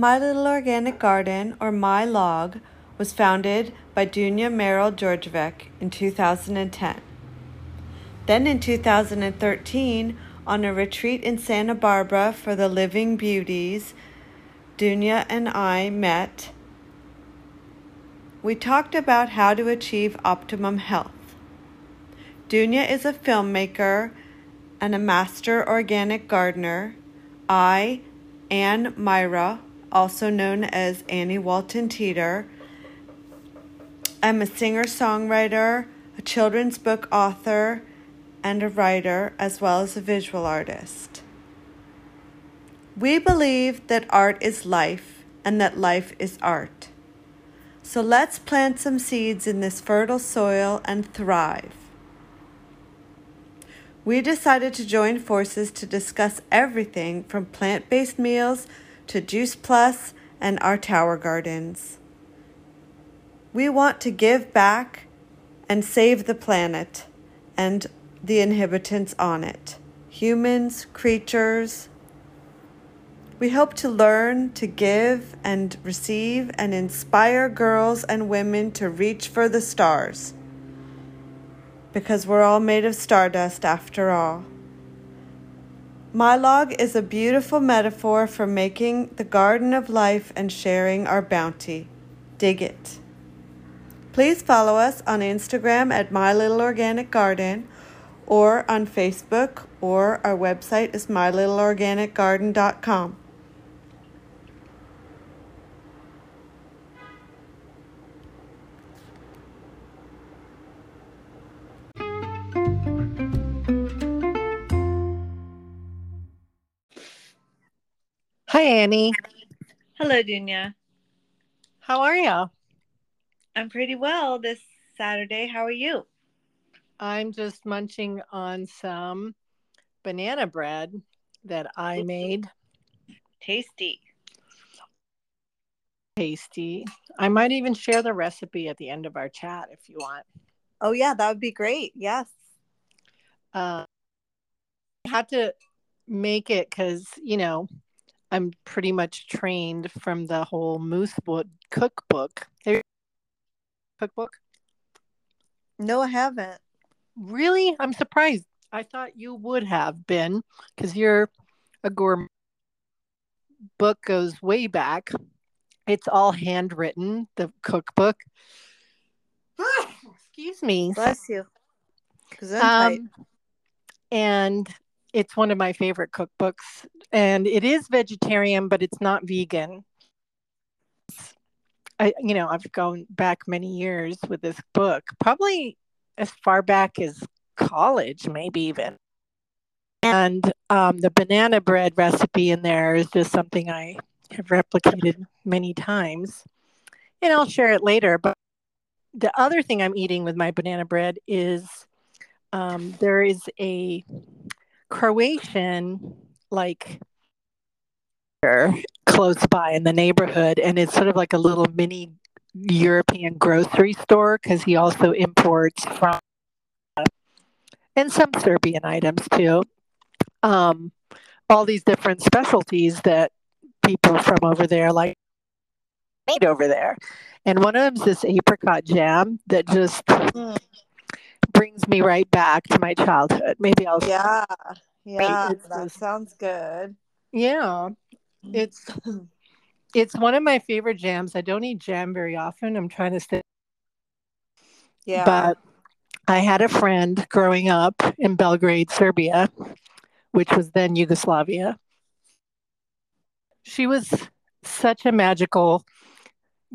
My Little Organic Garden, or My Log, was founded by Dunya Merrill Georgievic in 2010. Then in 2013, on a retreat in Santa Barbara for the Living Beauties, Dunya and I met. We talked about how to achieve optimum health. Dunya is a filmmaker and a master organic gardener. I, Ann Myra, also known as Annie Walton Teeter, I'm a singer songwriter, a children's book author, and a writer, as well as a visual artist. We believe that art is life and that life is art. So let's plant some seeds in this fertile soil and thrive. We decided to join forces to discuss everything from plant based meals to Juice Plus and our tower gardens. We want to give back and save the planet and the inhabitants on it humans, creatures. We hope to learn, to give and receive, and inspire girls and women to reach for the stars. Because we're all made of stardust after all. My log is a beautiful metaphor for making the garden of life and sharing our bounty. Dig it. Please follow us on Instagram at My Little Organic Garden or on Facebook, or our website is mylittleorganicgarden.com. Hi, Annie. Hello, Dunya. How are you? I'm pretty well this Saturday. How are you? I'm just munching on some banana bread that I made. Tasty. Tasty. I might even share the recipe at the end of our chat if you want. Oh, yeah, that would be great. Yes. Uh, I had to make it because, you know, I'm pretty much trained from the whole Moosewood cookbook. Cookbook? No, I haven't. Really? I'm surprised. I thought you would have been because you're a gourmet. Book goes way back. It's all handwritten, the cookbook. Excuse me. Bless you. Um, and it's one of my favorite cookbooks. And it is vegetarian, but it's not vegan. I, you know, I've gone back many years with this book, probably as far back as college, maybe even. And um, the banana bread recipe in there is just something I have replicated many times. And I'll share it later. But the other thing I'm eating with my banana bread is um, there is a Croatian, like, close by in the neighborhood. And it's sort of like a little mini European grocery store because he also imports from and some Serbian items too. Um, all these different specialties that people from over there like made over there. And one of them is this apricot jam that just. Brings me right back to my childhood. Maybe I'll Yeah. Yeah, that just, sounds good. Yeah. Mm. It's it's one of my favorite jams. I don't eat jam very often. I'm trying to stay. Yeah. But I had a friend growing up in Belgrade, Serbia, which was then Yugoslavia. She was such a magical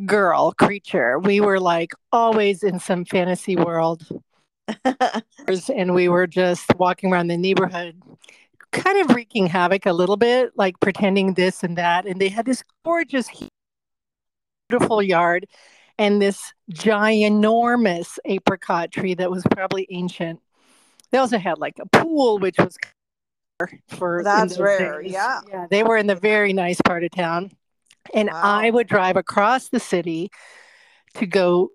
girl, creature. We were like always in some fantasy world. And we were just walking around the neighborhood kind of wreaking havoc a little bit, like pretending this and that. And they had this gorgeous, beautiful yard and this ginormous apricot tree that was probably ancient. They also had like a pool, which was for that's rare. Days. Yeah. Yeah. They were in the very nice part of town. And wow. I would drive across the city to go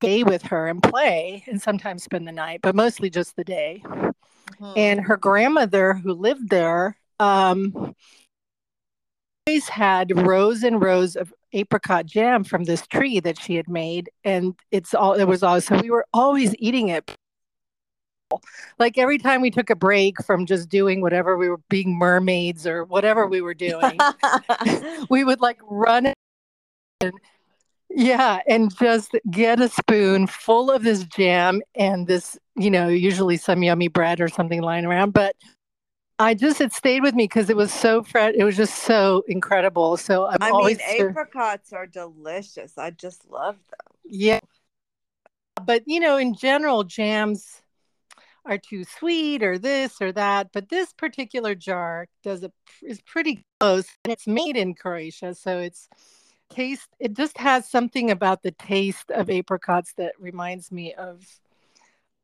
stay with her and play and sometimes spend the night, but mostly just the day. Mm-hmm. And her grandmother, who lived there, um, always had rows and rows of apricot jam from this tree that she had made and it's all it was all so we were always eating it like every time we took a break from just doing whatever we were being mermaids or whatever we were doing we would like run and yeah and just get a spoon full of this jam and this you know usually some yummy bread or something lying around but I just it stayed with me because it was so fresh. It was just so incredible. So I'm I always mean, apricots are delicious. I just love them. Yeah, but you know, in general, jams are too sweet or this or that. But this particular jar does it is pretty close, and it's made in Croatia, so it's taste. It just has something about the taste of apricots that reminds me of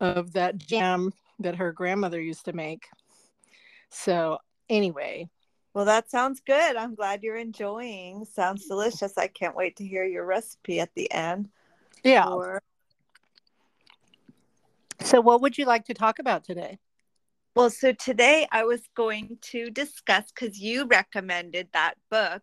of that jam that her grandmother used to make. So, anyway. Well, that sounds good. I'm glad you're enjoying. Sounds delicious. I can't wait to hear your recipe at the end. Yeah. So, what would you like to talk about today? Well, so today I was going to discuss because you recommended that book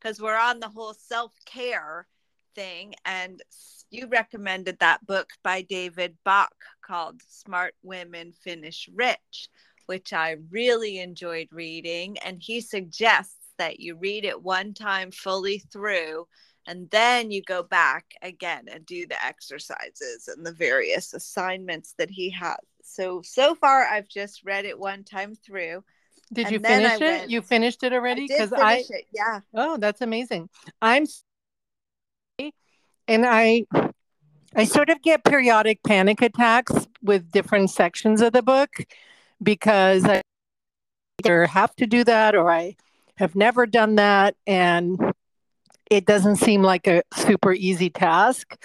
because we're on the whole self care thing, and you recommended that book by David Bach called Smart Women Finish Rich which I really enjoyed reading. And he suggests that you read it one time fully through and then you go back again and do the exercises and the various assignments that he has. So, so far, I've just read it one time through. Did you finish it? Went, you finished it already? Because I, I it, yeah. Oh, that's amazing. I'm and I I sort of get periodic panic attacks with different sections of the book because I either have to do that or I have never done that. And it doesn't seem like a super easy task.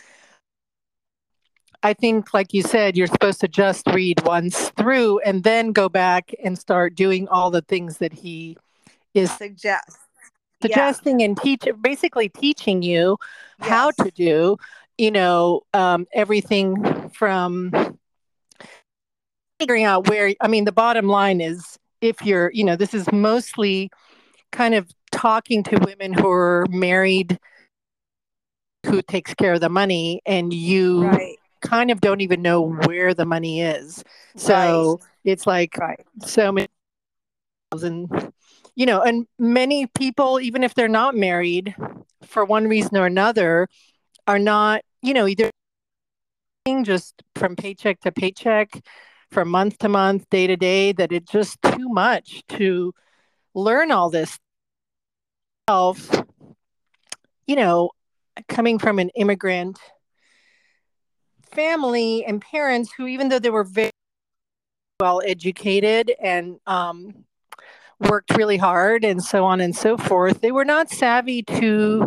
I think, like you said, you're supposed to just read once through and then go back and start doing all the things that he is suggest suggesting yeah. and teach basically teaching you yes. how to do you know um, everything from figuring out where i mean the bottom line is if you're you know this is mostly kind of talking to women who are married who takes care of the money and you right. Kind of don't even know where the money is so right. it's like right. so many and you know and many people even if they're not married for one reason or another are not you know either just from paycheck to paycheck from month to month, day to day, that it's just too much to learn all this self, you know, coming from an immigrant family and parents who, even though they were very well educated and um, worked really hard and so on and so forth, they were not savvy to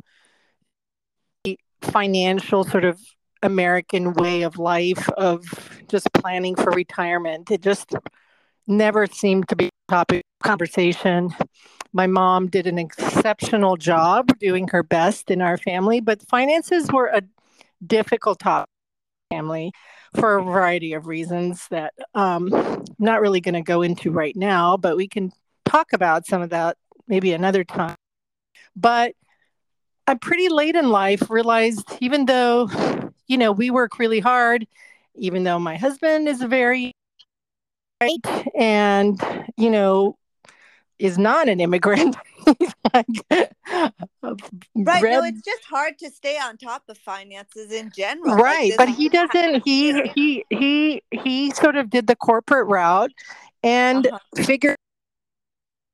the financial sort of American way of life of just planning for retirement. It just never seemed to be a topic of conversation. My mom did an exceptional job doing her best in our family, but finances were a difficult topic family for a variety of reasons that um, I'm not really going to go into right now, but we can talk about some of that maybe another time. But I'm pretty late in life realized even though you know, we work really hard, even though my husband is very right and, you know, is not an immigrant. like, right. Red... No, it's just hard to stay on top of finances in general. Right. Like but he doesn't he he he he sort of did the corporate route and uh-huh. figured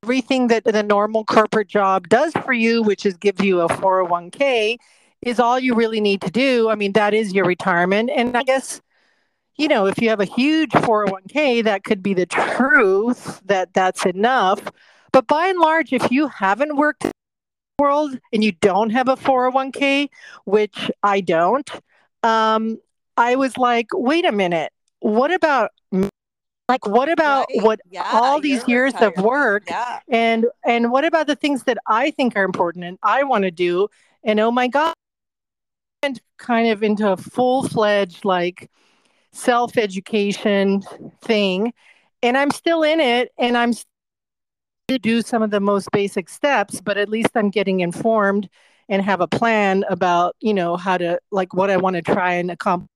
everything that the normal corporate job does for you, which is gives you a 401k, is all you really need to do. I mean, that is your retirement. And I guess, you know, if you have a huge 401k, that could be the truth that that's enough. But by and large, if you haven't worked in the world and you don't have a 401k, which I don't, um, I was like, wait a minute, what about like what about right. what yeah, all these years retired. of work yeah. and and what about the things that i think are important and i want to do and oh my god and kind of into a full fledged like self education thing. And I'm still in it and I'm to do some of the most basic steps, but at least I'm getting informed and have a plan about, you know, how to like what I want to try and accomplish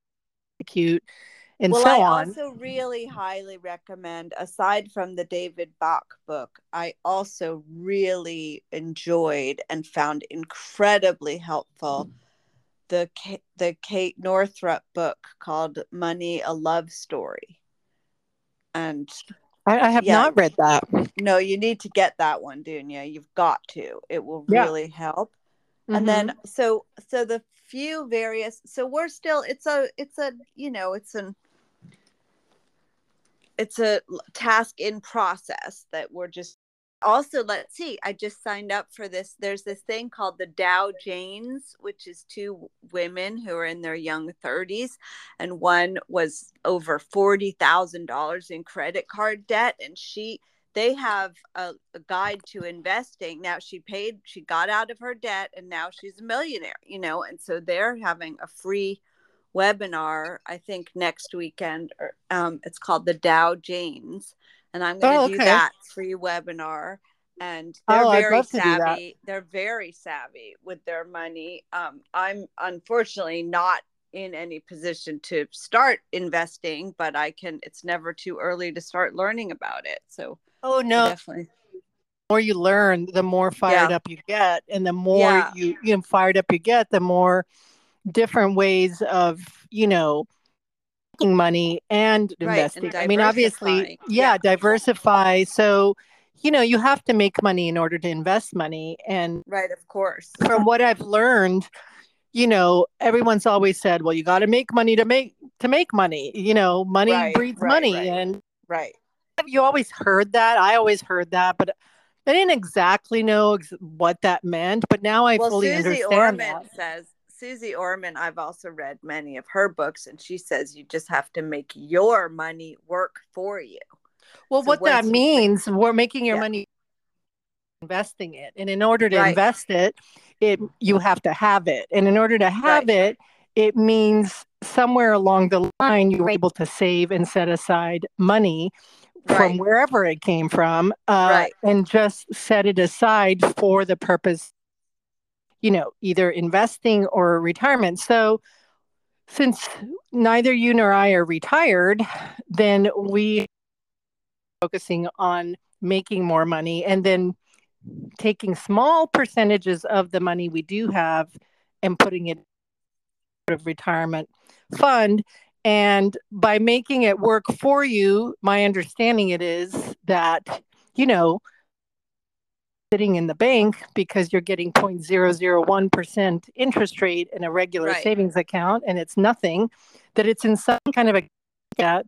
and well, so I on. I also really highly recommend, aside from the David Bach book, I also really enjoyed and found incredibly helpful the the Kate Northrup book called Money: A Love Story. And I, I have yeah, not read that. No, you need to get that one, Dunya. You've got to. It will really yeah. help. Mm-hmm. And then so so the few various so we're still it's a it's a you know it's an it's a task in process that we're just also let's see i just signed up for this there's this thing called the dow janes which is two women who are in their young 30s and one was over $40000 in credit card debt and she they have a, a, guide to investing. Now she paid she got out of her debt and now she's a millionaire you know and so they're having a free webinar i think next weekend or, um, it's called the dow janes and i'm going to oh, okay. do that free webinar and they're oh, very savvy they're very savvy with their money um, i'm unfortunately not in any position to start investing but i can it's never too early to start learning about it so oh no definitely the more you learn the more fired yeah. up you get and the more yeah. you you know fired up you get the more different ways of you know making money and investing and i mean obviously yeah, yeah. diversify. So you know you have to make money in order to invest money. And right of course. from what i've learned you know everyone's always said well you got to make money to make to make money. You know money right, breeds right, money. right. and right. You always heard that? I always heard that but i didn't exactly know ex- what that meant but now i well, fully Suze understand Orman that. says Suze Orman, I've also read many of her books, and she says you just have to make your money work for you. Well, so what that means, we're making your yeah. money investing it. And in order to right. invest it, it you have to have it. And in order to have right. it, it means somewhere along the line you were able to save and set aside money right. from wherever it came from uh, and just set it aside for the purpose you know either investing or retirement. So since neither you nor i are retired then we focusing on making more money and then taking small percentages of the money we do have and putting it of retirement fund. And by making it work for you my understanding it is that you know sitting in the bank because you're getting 0.001% interest rate in a regular right. savings account and it's nothing that it's in some kind of a that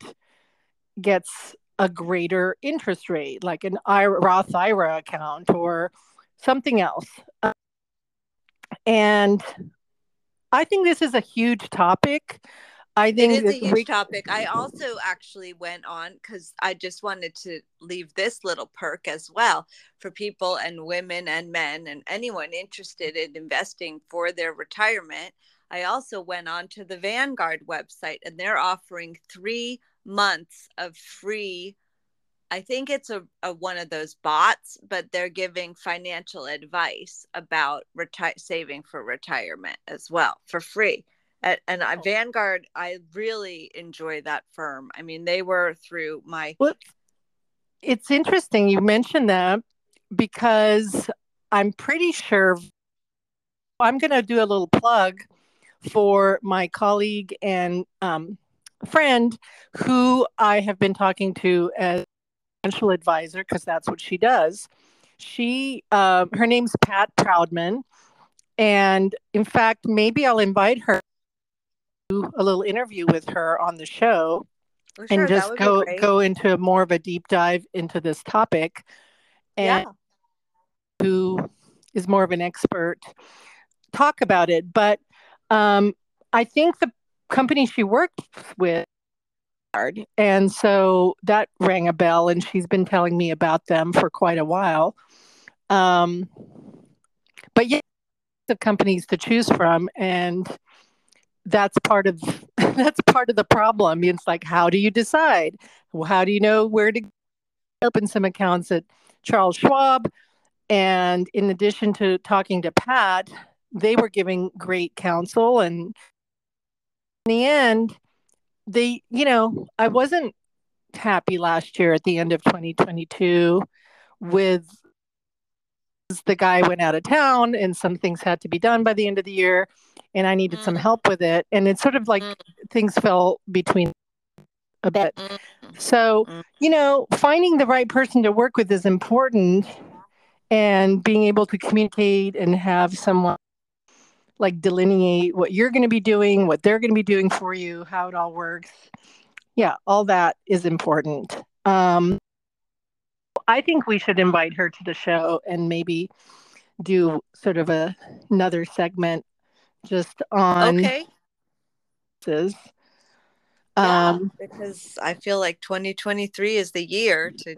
gets a greater interest rate, like an IRA, Roth IRA account or something else. Uh, and I think this is a huge topic. I think it is a huge we... topic. I also actually went on because I just wanted to leave this little perk as well for people and women and men and anyone interested in investing for their retirement. I also went on to the Vanguard website and they're offering three months of free I think it's a, a, one of those bots, but they're giving financial advice about reti- saving for retirement as well for free. And, and I, Vanguard, I really enjoy that firm. I mean, they were through my. Well, it's interesting you mentioned that because I'm pretty sure I'm going to do a little plug for my colleague and um, friend who I have been talking to as financial advisor because that's what she does. She, uh, her name's Pat Proudman, and in fact, maybe I'll invite her a little interview with her on the show, sure, and just go go into more of a deep dive into this topic, and yeah. who is more of an expert talk about it. But um, I think the company she worked with and so that rang a bell, and she's been telling me about them for quite a while. Um, but yeah, the companies to choose from, and that's part of that's part of the problem. It's like, how do you decide? How do you know where to open some accounts at Charles Schwab. And in addition to talking to Pat, they were giving great counsel. And in the end, they, you know, I wasn't happy last year at the end of 2022 with the guy went out of town and some things had to be done by the end of the year and I needed mm. some help with it. And it's sort of like mm. things fell between a bit. Mm. So, mm. you know, finding the right person to work with is important and being able to communicate and have someone like delineate what you're going to be doing, what they're going to be doing for you, how it all works. Yeah, all that is important. Um, I think we should invite her to the show and maybe do sort of a, another segment just on okay. This. Um, because I feel like 2023 is the year to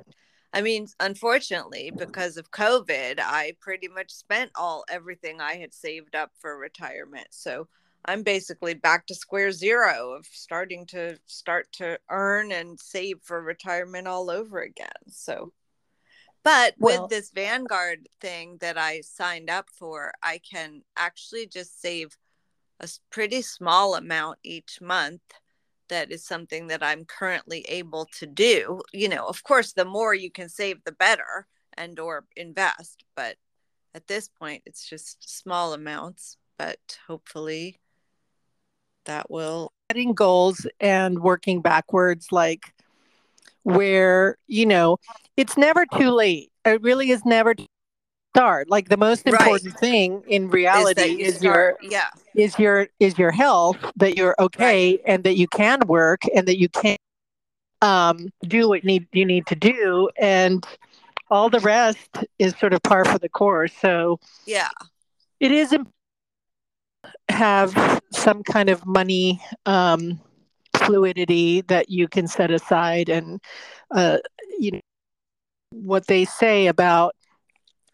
I mean, unfortunately, because of COVID, I pretty much spent all everything I had saved up for retirement. So I'm basically back to square zero of starting to start to earn and save for retirement all over again. So, but well, with this Vanguard thing that I signed up for, I can actually just save a pretty small amount each month that is something that I'm currently able to do. You know, of course, the more you can save, the better and or invest. But at this point, it's just small amounts. But hopefully, that will setting goals and working backwards, like where you know it's never too late. It really is never to start like the most important right. thing in reality is, you is your yeah is your is your health that you're okay right. and that you can work and that you can um, do what need you need to do and all the rest is sort of par for the course so yeah it is have some kind of money um, fluidity that you can set aside and uh, you know what they say about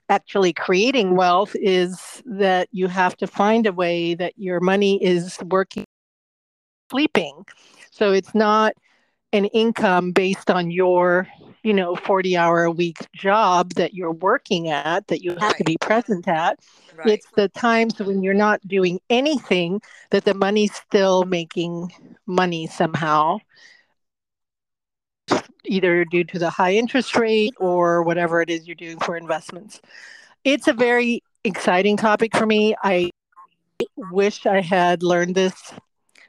actually creating wealth is that you have to find a way that your money is working sleeping. So it's not an income based on your you know 40 hour a week job that you're working at that you have right. to be present at right. it's the times when you're not doing anything that the money's still making money somehow either due to the high interest rate or whatever it is you're doing for investments. It's a very exciting topic for me. I wish I had learned this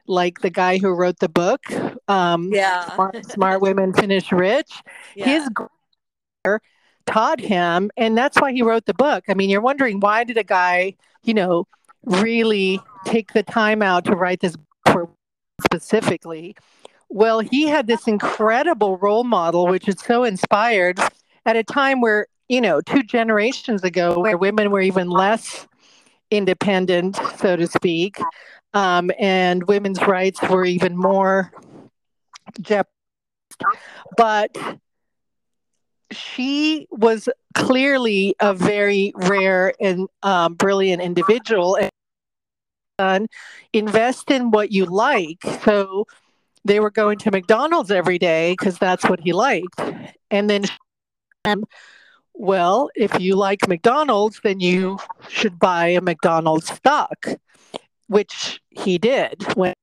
like the guy who wrote the book. Um, yeah. Smart, Smart Women Finish Rich. Yeah. His taught him, and that's why he wrote the book. I mean, you're wondering why did a guy, you know, really take the time out to write this book specifically? Well, he had this incredible role model, which is so inspired at a time where, you know, two generations ago, where women were even less independent, so to speak, um, and women's rights were even more jeopardized. But she was clearly a very rare and um, brilliant individual. And invest in what you like. So, they were going to McDonald's every day because that's what he liked. And then, um, well, if you like McDonald's, then you should buy a McDonald's stock, which he did when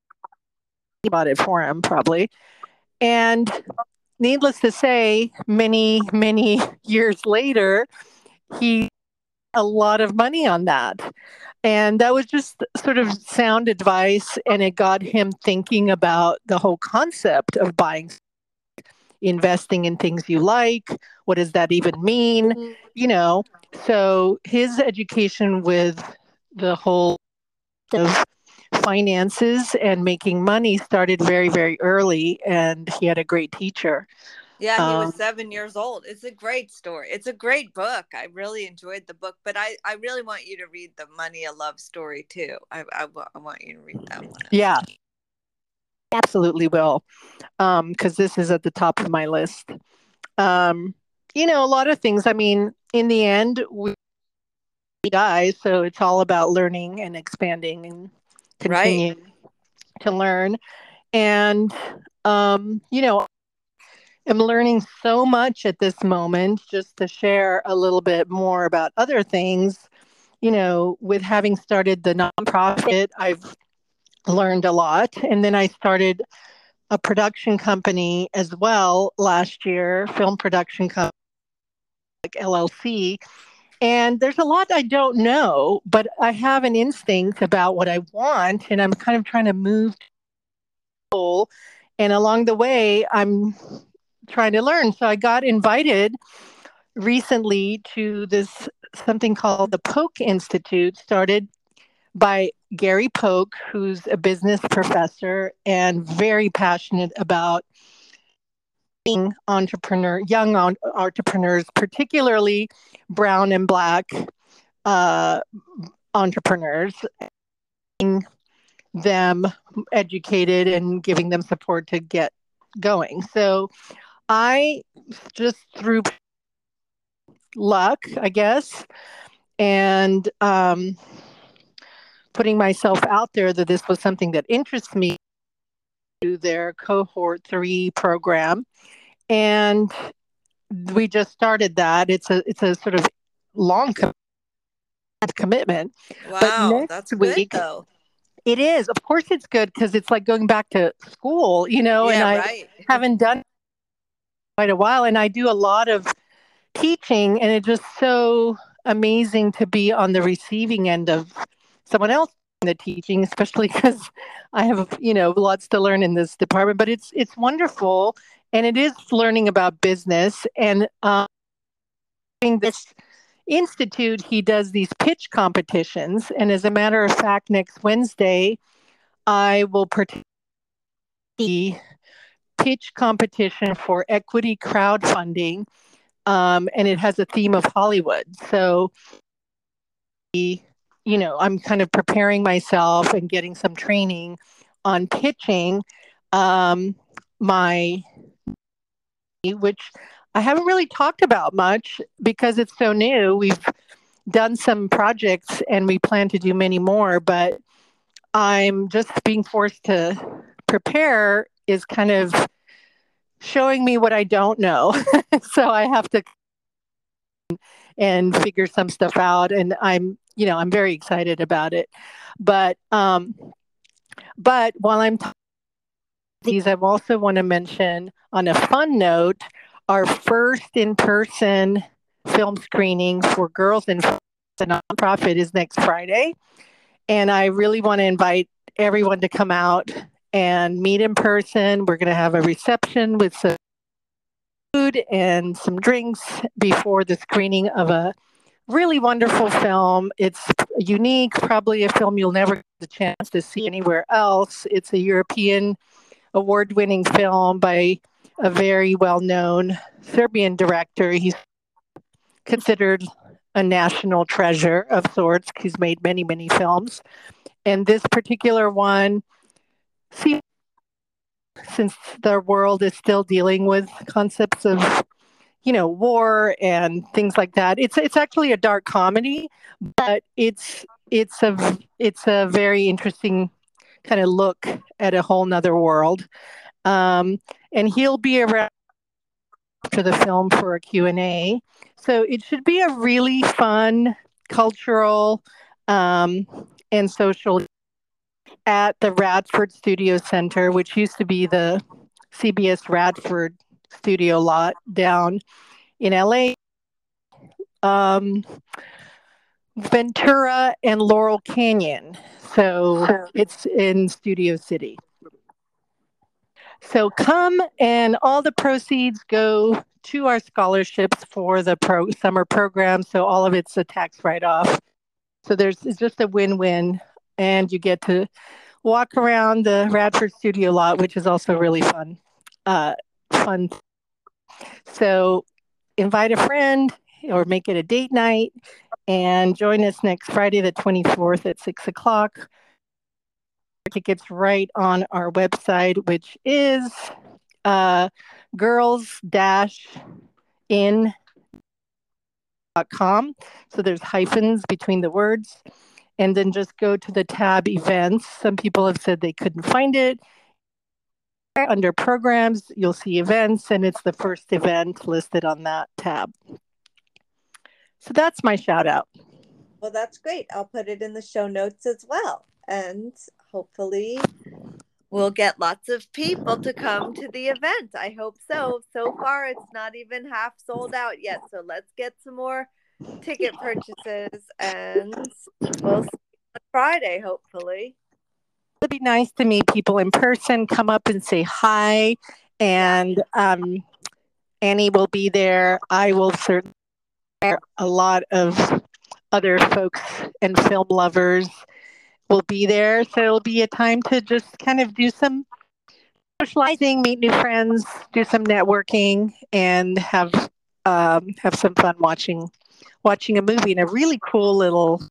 he bought it for him, probably. And needless to say, many, many years later, he a lot of money on that. And that was just sort of sound advice. And it got him thinking about the whole concept of buying, investing in things you like. What does that even mean? Mm-hmm. You know, so his education with the whole of finances and making money started very, very early. And he had a great teacher. Yeah, he was um, seven years old. It's a great story. It's a great book. I really enjoyed the book, but I, I really want you to read the Money a Love story too. I, I, I want you to read that one. Yeah, absolutely will, Um, because um, this is at the top of my list. Um, you know, a lot of things. I mean, in the end, we die, so it's all about learning and expanding and continuing right. to learn. And um, you know, I'm learning so much at this moment just to share a little bit more about other things. You know, with having started the nonprofit, I've learned a lot. And then I started a production company as well last year, film production company, like LLC. And there's a lot I don't know, but I have an instinct about what I want, and I'm kind of trying to move. And along the way, I'm trying to learn. So I got invited recently to this something called the Polk Institute, started by Gary Polk, who's a business professor and very passionate about entrepreneur, young entrepreneurs, particularly brown and black uh, entrepreneurs, them educated and giving them support to get going. So I just through luck, I guess, and um, putting myself out there that this was something that interests me their cohort three program. And we just started that. It's a it's a sort of long commitment. Wow that's week, good though. It is. Of course it's good because it's like going back to school you know yeah, and i right. haven't done quite a while and i do a lot of teaching and it's just so amazing to be on the receiving end of someone else the teaching especially because i have you know lots to learn in this department but it's it's wonderful and it is learning about business and um, this institute he does these pitch competitions and as a matter of fact next wednesday i will participate the pitch competition for equity crowdfunding um, and it has a theme of hollywood so you know i'm kind of preparing myself and getting some training on pitching um, my which I haven't really talked about much because it's so new. We've done some projects and we plan to do many more, but I'm just being forced to prepare is kind of showing me what I don't know. so I have to and figure some stuff out and I'm, you know, I'm very excited about it. But um but while I'm talking these, I also want to mention on a fun note our first in person film screening for Girls in the nonprofit is next Friday. And I really want to invite everyone to come out and meet in person. We're going to have a reception with some food and some drinks before the screening of a really wonderful film. It's unique, probably a film you'll never get the chance to see anywhere else. It's a European award winning film by a very well known Serbian director. He's considered a national treasure of sorts. He's made many, many films. And this particular one, see, since the world is still dealing with concepts of you know war and things like that it's it's actually a dark comedy but it's it's a it's a very interesting kind of look at a whole nother world. Um, and he'll be around for the film for a Q&A. So it should be a really fun cultural um, and social at the Radford Studio Center, which used to be the CBS Radford studio lot down in LA. Um, Ventura and Laurel Canyon. So it's in Studio City. So come and all the proceeds go to our scholarships for the pro- summer program. So all of it's a tax write off. So there's it's just a win win. And you get to walk around the Radford studio lot, which is also really fun. Uh, fun. So invite a friend or make it a date night and join us next Friday, the 24th at 6 o'clock. Tickets right on our website, which is uh, girls in com. So there's hyphens between the words. And then just go to the tab events. Some people have said they couldn't find it. Under programs, you'll see events, and it's the first event listed on that tab. So that's my shout out. Well, that's great. I'll put it in the show notes as well. And hopefully, we'll get lots of people to come to the event. I hope so. So far, it's not even half sold out yet. So let's get some more ticket purchases and we'll see on Friday, hopefully. It'd be nice to meet people in person, come up and say hi. And um, Annie will be there. I will certainly a lot of other folks and film lovers will be there. So it'll be a time to just kind of do some socializing, meet new friends, do some networking, and have um, have some fun watching watching a movie in a really cool little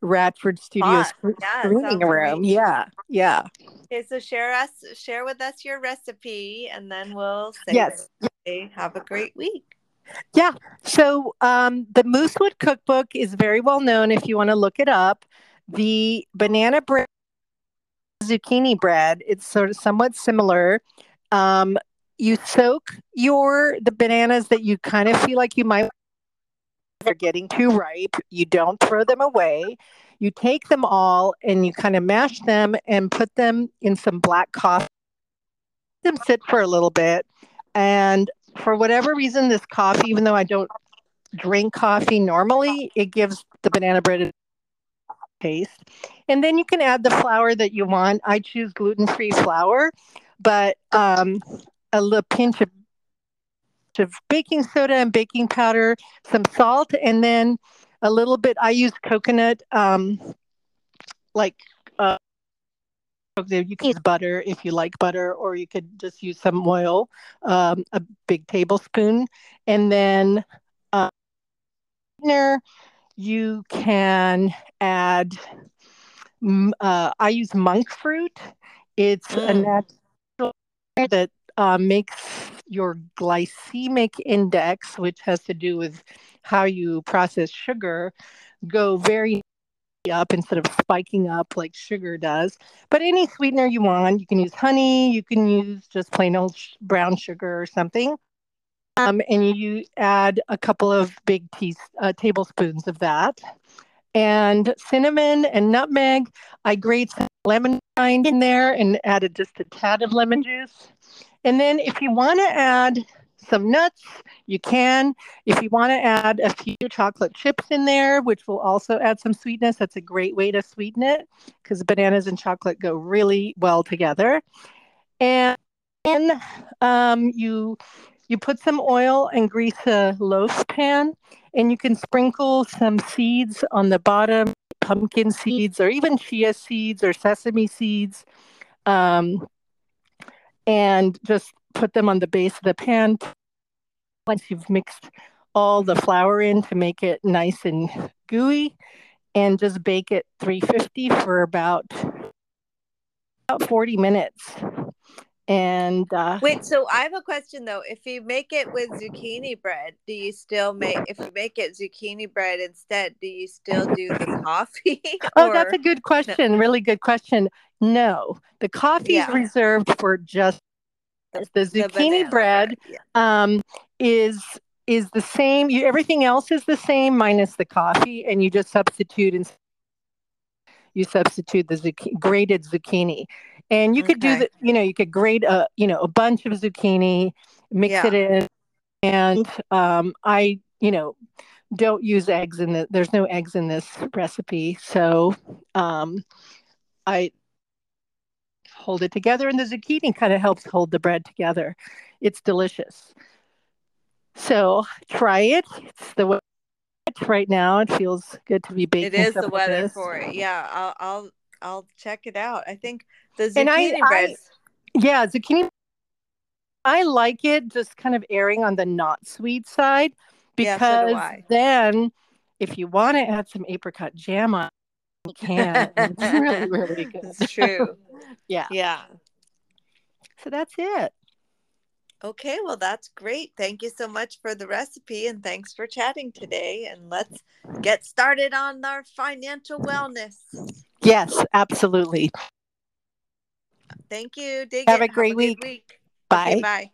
Radford Studios yeah, screening room. Great. Yeah, yeah. Okay, so share us, share with us your recipe, and then we'll say yes. Have a great week. Yeah. So um, the Moosewood Cookbook is very well known. If you want to look it up, the banana bread, zucchini bread, it's sort of somewhat similar. Um, you soak your the bananas that you kind of feel like you might they're getting too ripe. You don't throw them away. You take them all and you kind of mash them and put them in some black coffee. Let them sit for a little bit. And for whatever reason, this coffee, even though I don't drink coffee normally, it gives the banana bread a taste. And then you can add the flour that you want. I choose gluten free flour, but um, a little pinch of of baking soda and baking powder, some salt, and then a little bit. I use coconut, um, like uh, you can use butter if you like butter, or you could just use some oil, um, a big tablespoon, and then uh, you can add. Uh, I use monk fruit. It's mm. a natural that uh, makes your glycemic index, which has to do with how you process sugar, go very up instead of spiking up like sugar does. But any sweetener you want, you can use honey, you can use just plain old sh- brown sugar or something. Um, and you add a couple of big tea, uh, tablespoons of that. And cinnamon and nutmeg, I grate some lemon rind in there and added just a tad of lemon juice. And then if you want to add some nuts, you can. If you want to add a few chocolate chips in there, which will also add some sweetness, that's a great way to sweeten it because bananas and chocolate go really well together. And then um, you you put some oil and grease a loaf pan, and you can sprinkle some seeds on the bottom, pumpkin seeds, or even chia seeds or sesame seeds. Um, and just put them on the base of the pan. Once you've mixed all the flour in to make it nice and gooey and just bake it 350 for about about 40 minutes. And uh, wait so i have a question though. If you make it with zucchini bread do you still make if you make it zucchini bread instead do you still do the coffee? Oh that's a good question no? really good question no the coffee yeah. is reserved for just the zucchini the bread, bread. Yeah. Um, is is the same. You, everything else is the same minus the coffee, and you just substitute and you substitute the zucchini, grated zucchini, and you could okay. do the. You know, you could grate a you know a bunch of zucchini, mix yeah. it in, and um, I you know don't use eggs in the. There's no eggs in this recipe, so um, I hold it together, and the zucchini kind of helps hold the bread together. It's delicious. So try it. It's the weather right now. It feels good to be baking. It is the weather like for it. Yeah, I'll I'll I'll check it out. I think the zucchini I, bread. yeah, zucchini. I like it just kind of airing on the not sweet side because yeah, so then if you want to add some apricot jam on, you can. it's really really good. It's true. Yeah. Yeah. So that's it. Okay, well, that's great. Thank you so much for the recipe and thanks for chatting today. And let's get started on our financial wellness. Yes, absolutely. Thank you. Dig Have it. a great good week. week. Bye. Okay, bye.